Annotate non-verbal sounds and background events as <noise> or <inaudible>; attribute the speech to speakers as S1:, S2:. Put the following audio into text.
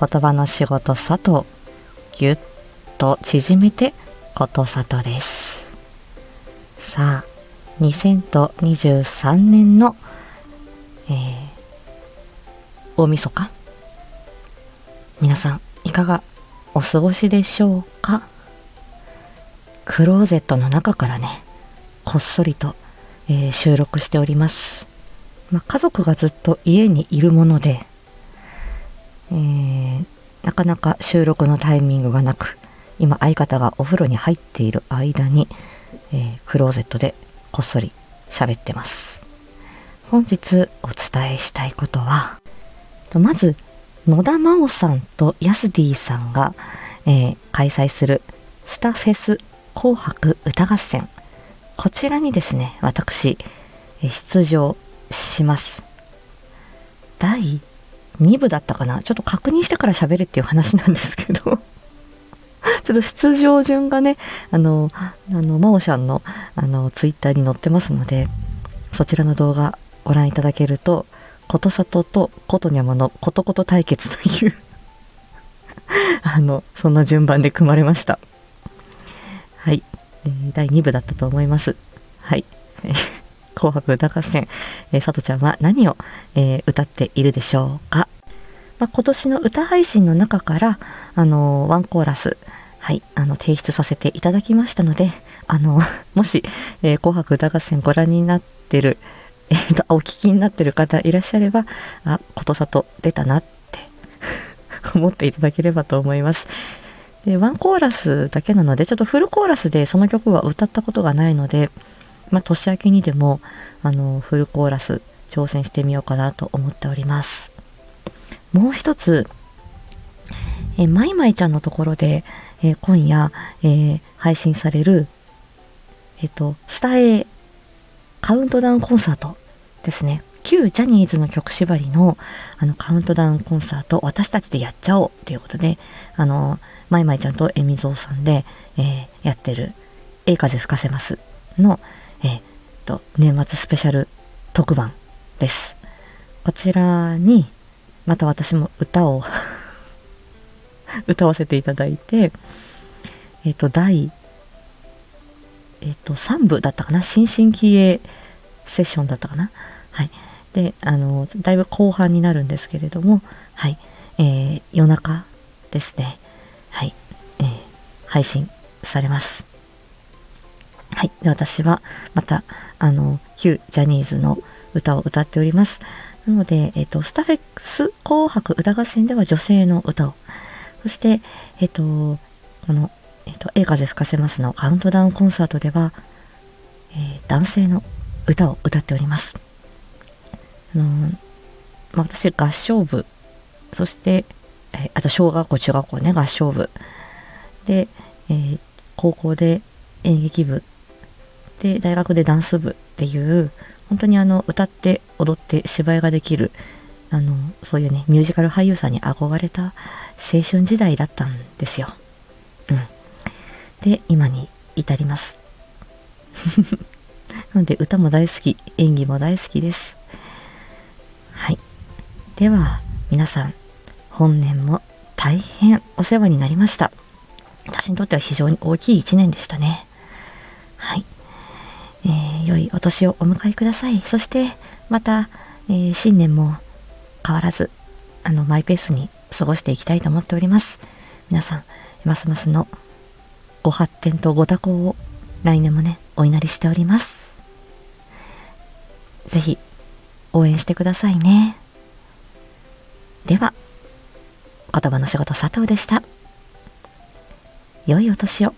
S1: 言葉の仕事佐藤ぎゅっと縮めてことさとです。さあ2023年の、えー、大晦日皆さんいかがお過ごしでしょうか？クローゼットの中からねこっそりと、えー、収録しております、まあ、家族がずっと家にいるもので、えー、なかなか収録のタイミングがなく今相方がお風呂に入っている間に、えー、クローゼットでこっそり喋ってます。本日お伝えしたいことはまず野田真央さんとヤスディさんが、えー、開催するスタフェス紅白歌合戦。こちらにですね私出場します。第2部だったかな？ちょっと確認してから喋れっていう話なんですけど <laughs> ちょっと出場順がねあのあの真央ちゃんのあのツイッターに載ってますのでそちらの動画ご覧いただけるとことさととことにゃまのことこと対決という <laughs> あの、そんな順番で組まれました。はい。えー、第2部だったと思います。はい。紅白歌合戦、えー、さとちゃんは何を、えー、歌っているでしょうか？まあ、今年の歌配信の中から、あのー、ワンコーラス、はい、あの、提出させていただきましたので、あの、<laughs> もし、え紅白歌合戦ご覧になってる、えーと、お聞きになってる方いらっしゃれば、あ、ことさと出たなって <laughs> 思っていただければと思います。で、ワンコーラスだけなので、ちょっとフルコーラスでその曲は歌ったことがないので、まあ、年明けにでも、あの、フルコーラス挑戦してみようかなと思っております。もう一つ、えマイマイちゃんのところで、え今夜、えー、配信される、えっ、と、スタエカウントダウンコンサートですね。旧ジャニーズの曲縛りのあのカウントダウンコンサート私たちでやっちゃおうということで、あの、まいまいちゃんとえみぞうさんで、えー、やってる、えい風吹かせますの、えー、と、年末スペシャル特番です。こちらに、また私も歌を <laughs> 歌わせていただいて、えっ、と、第、えっ、と、3部だったかな？新進気鋭セッションだったかな？はい。で、あの、だいぶ後半になるんですけれども、はい。えー、夜中ですね。はい。えー、配信されます。はい。で、私は、また、あの、旧ジャニーズの歌を歌っております。なので、えっ、と、スタフェックス紅白歌合戦では女性の歌を、そして、えっ、と、この、えっ、と、映画で吹かせますのカウントダウンコンサートでは、え男性の歌を歌っております。あのまあ、私、合唱部、そして、えあと小学校、中学校ね、合唱部。で、えー、高校で演劇部。で、大学でダンス部っていう、本当にあの、歌って踊って芝居ができる、あの、そういうね、ミュージカル俳優さんに憧れた青春時代だったんですよ。うん。で、今に至ります。<laughs> なので、歌も大好き、演技も大好きです。はい。では、皆さん、本年も大変お世話になりました。私にとっては非常に大きい一年でしたね。お年をお迎えください。そして、また、えー、新年も変わらず、あの、マイペースに過ごしていきたいと思っております。皆さん、ますますのご発展とご多幸を来年もね、お祈りしております。ぜひ、応援してくださいね。では、言葉の仕事佐藤でした。良いお年を。